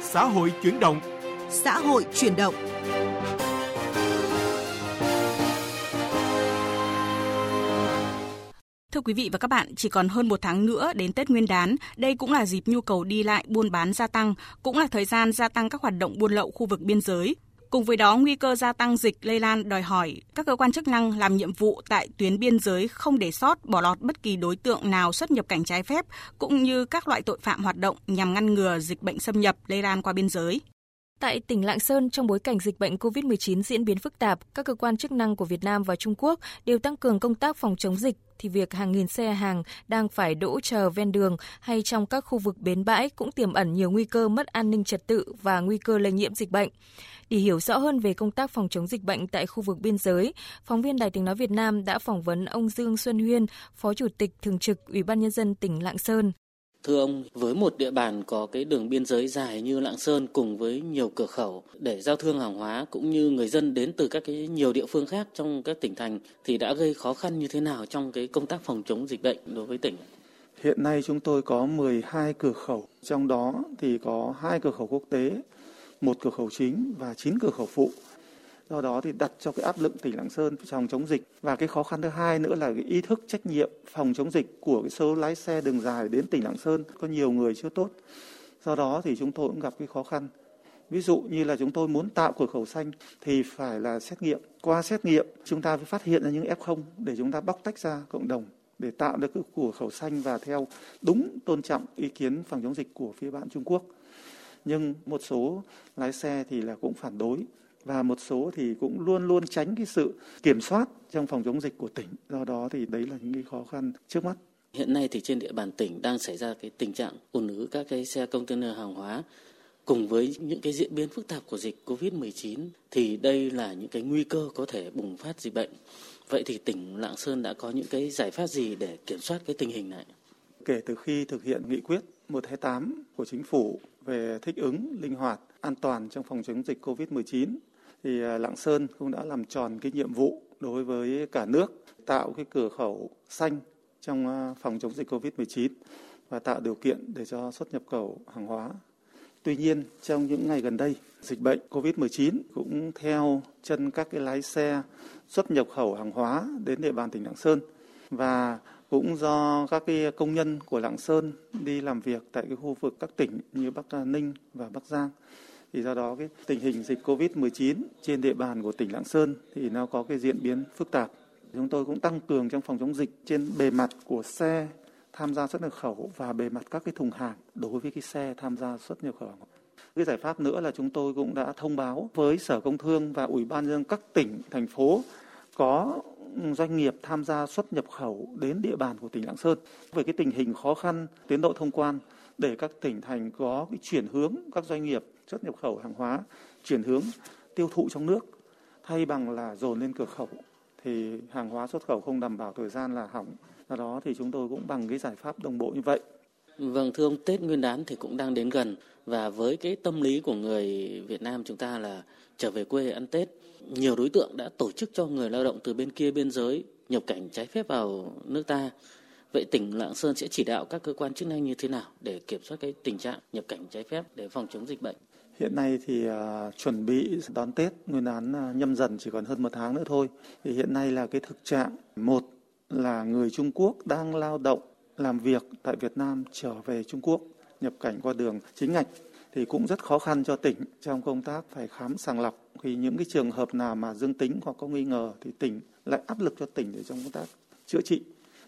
Xã hội chuyển động. Xã hội chuyển động. Thưa quý vị và các bạn, chỉ còn hơn một tháng nữa đến Tết Nguyên đán, đây cũng là dịp nhu cầu đi lại buôn bán gia tăng, cũng là thời gian gia tăng các hoạt động buôn lậu khu vực biên giới. Cùng với đó, nguy cơ gia tăng dịch lây lan đòi hỏi các cơ quan chức năng làm nhiệm vụ tại tuyến biên giới không để sót bỏ lọt bất kỳ đối tượng nào xuất nhập cảnh trái phép, cũng như các loại tội phạm hoạt động nhằm ngăn ngừa dịch bệnh xâm nhập lây lan qua biên giới. Tại tỉnh Lạng Sơn, trong bối cảnh dịch bệnh COVID-19 diễn biến phức tạp, các cơ quan chức năng của Việt Nam và Trung Quốc đều tăng cường công tác phòng chống dịch, thì việc hàng nghìn xe hàng đang phải đỗ chờ ven đường hay trong các khu vực bến bãi cũng tiềm ẩn nhiều nguy cơ mất an ninh trật tự và nguy cơ lây nhiễm dịch bệnh. Để hiểu rõ hơn về công tác phòng chống dịch bệnh tại khu vực biên giới, phóng viên Đài Tiếng Nói Việt Nam đã phỏng vấn ông Dương Xuân Huyên, Phó Chủ tịch Thường trực Ủy ban Nhân dân tỉnh Lạng Sơn. Thưa ông, với một địa bàn có cái đường biên giới dài như Lạng Sơn cùng với nhiều cửa khẩu để giao thương hàng hóa cũng như người dân đến từ các cái nhiều địa phương khác trong các tỉnh thành thì đã gây khó khăn như thế nào trong cái công tác phòng chống dịch bệnh đối với tỉnh? Hiện nay chúng tôi có 12 cửa khẩu, trong đó thì có hai cửa khẩu quốc tế, một cửa khẩu chính và 9 cửa khẩu phụ do đó thì đặt cho cái áp lực tỉnh Lạng Sơn phòng chống dịch. Và cái khó khăn thứ hai nữa là cái ý thức trách nhiệm phòng chống dịch của cái số lái xe đường dài đến tỉnh Lạng Sơn. Có nhiều người chưa tốt. Do đó thì chúng tôi cũng gặp cái khó khăn. Ví dụ như là chúng tôi muốn tạo cửa khẩu xanh thì phải là xét nghiệm. Qua xét nghiệm, chúng ta phải phát hiện ra những f0 để chúng ta bóc tách ra cộng đồng để tạo được cái cửa khẩu xanh và theo đúng tôn trọng ý kiến phòng chống dịch của phía bạn Trung Quốc. Nhưng một số lái xe thì là cũng phản đối và một số thì cũng luôn luôn tránh cái sự kiểm soát trong phòng chống dịch của tỉnh. Do đó thì đấy là những cái khó khăn trước mắt. Hiện nay thì trên địa bàn tỉnh đang xảy ra cái tình trạng ùn ứ các cái xe container hàng hóa cùng với những cái diễn biến phức tạp của dịch Covid-19 thì đây là những cái nguy cơ có thể bùng phát dịch bệnh. Vậy thì tỉnh Lạng Sơn đã có những cái giải pháp gì để kiểm soát cái tình hình này? Kể từ khi thực hiện nghị quyết 128 của chính phủ về thích ứng linh hoạt, an toàn trong phòng chống dịch Covid-19 thì à, Lạng Sơn cũng đã làm tròn cái nhiệm vụ đối với cả nước tạo cái cửa khẩu xanh trong à, phòng chống dịch Covid-19 và tạo điều kiện để cho xuất nhập khẩu hàng hóa. Tuy nhiên, trong những ngày gần đây, dịch bệnh COVID-19 cũng theo chân các cái lái xe xuất nhập khẩu hàng hóa đến địa bàn tỉnh Lạng Sơn và cũng do các cái công nhân của Lạng Sơn đi làm việc tại cái khu vực các tỉnh như Bắc à, Ninh và Bắc Giang thì do đó cái tình hình dịch Covid-19 trên địa bàn của tỉnh Lạng Sơn thì nó có cái diễn biến phức tạp. Chúng tôi cũng tăng cường trong phòng chống dịch trên bề mặt của xe tham gia xuất nhập khẩu và bề mặt các cái thùng hàng đối với cái xe tham gia xuất nhập khẩu. Cái giải pháp nữa là chúng tôi cũng đã thông báo với Sở Công Thương và Ủy ban nhân các tỉnh, thành phố có doanh nghiệp tham gia xuất nhập khẩu đến địa bàn của tỉnh Lạng Sơn về cái tình hình khó khăn tiến độ thông quan để các tỉnh thành có cái chuyển hướng các doanh nghiệp xuất nhập khẩu hàng hóa chuyển hướng tiêu thụ trong nước thay bằng là dồn lên cửa khẩu thì hàng hóa xuất khẩu không đảm bảo thời gian là hỏng. Do đó thì chúng tôi cũng bằng cái giải pháp đồng bộ như vậy. Vâng thưa ông, Tết Nguyên đán thì cũng đang đến gần và với cái tâm lý của người Việt Nam chúng ta là trở về quê ăn Tết, nhiều đối tượng đã tổ chức cho người lao động từ bên kia biên giới nhập cảnh trái phép vào nước ta. Vậy tỉnh Lạng Sơn sẽ chỉ đạo các cơ quan chức năng như thế nào để kiểm soát cái tình trạng nhập cảnh trái phép để phòng chống dịch bệnh? Hiện nay thì uh, chuẩn bị đón Tết Nguyên đán uh, nhâm dần chỉ còn hơn một tháng nữa thôi. Thì hiện nay là cái thực trạng một là người Trung Quốc đang lao động làm việc tại Việt Nam trở về Trung Quốc nhập cảnh qua đường chính ngạch thì cũng rất khó khăn cho tỉnh trong công tác phải khám sàng lọc khi những cái trường hợp nào mà dương tính hoặc có nghi ngờ thì tỉnh lại áp lực cho tỉnh để trong công tác chữa trị.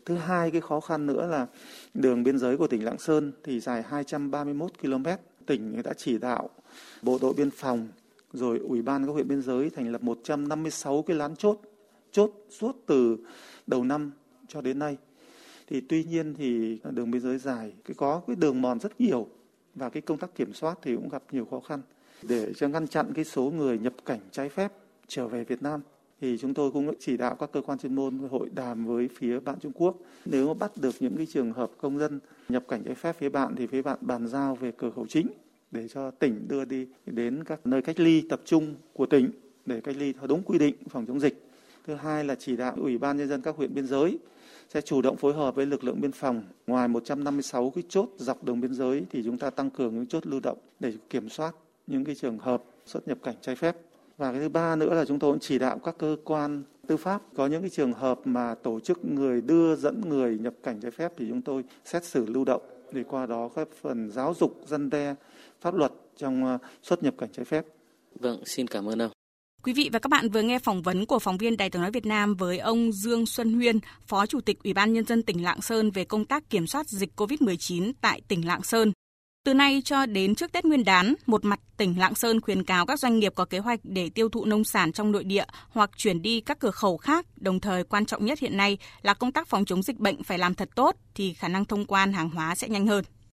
Thứ hai cái khó khăn nữa là đường biên giới của tỉnh Lạng Sơn thì dài 231 km. Tỉnh đã chỉ đạo bộ đội biên phòng rồi ủy ban các huyện biên giới thành lập 156 cái lán chốt chốt suốt từ đầu năm cho đến nay thì tuy nhiên thì đường biên giới dài, cái có cái đường mòn rất nhiều và cái công tác kiểm soát thì cũng gặp nhiều khó khăn để cho ngăn chặn cái số người nhập cảnh trái phép trở về Việt Nam thì chúng tôi cũng chỉ đạo các cơ quan chuyên môn hội đàm với phía bạn Trung Quốc nếu mà bắt được những cái trường hợp công dân nhập cảnh trái phép phía bạn thì phía bạn bàn giao về cửa khẩu chính để cho tỉnh đưa đi đến các nơi cách ly tập trung của tỉnh để cách ly theo đúng quy định phòng chống dịch. Thứ hai là chỉ đạo Ủy ban nhân dân các huyện biên giới sẽ chủ động phối hợp với lực lượng biên phòng. Ngoài 156 cái chốt dọc đường biên giới thì chúng ta tăng cường những chốt lưu động để kiểm soát những cái trường hợp xuất nhập cảnh trái phép. Và cái thứ ba nữa là chúng tôi cũng chỉ đạo các cơ quan tư pháp có những cái trường hợp mà tổ chức người đưa dẫn người nhập cảnh trái phép thì chúng tôi xét xử lưu động để qua đó các phần giáo dục dân đe pháp luật trong ờ, xuất nhập cảnh trái phép. Vâng, xin cảm ơn ông. Quý vị và các bạn vừa nghe phỏng vấn của phóng viên Đài tiếng nói Việt Nam với ông Dương Xuân Huyên, Phó Chủ tịch Ủy ban Nhân dân tỉnh Lạng Sơn về công tác kiểm soát dịch COVID-19 tại tỉnh Lạng Sơn. Từ nay cho đến trước Tết Nguyên đán, một mặt tỉnh Lạng Sơn khuyến cáo các doanh nghiệp có kế hoạch để tiêu thụ nông sản trong nội địa hoặc chuyển đi các cửa khẩu khác, đồng thời quan trọng nhất hiện nay là công tác phòng chống dịch bệnh phải làm thật tốt thì khả năng thông quan hàng hóa sẽ nhanh hơn.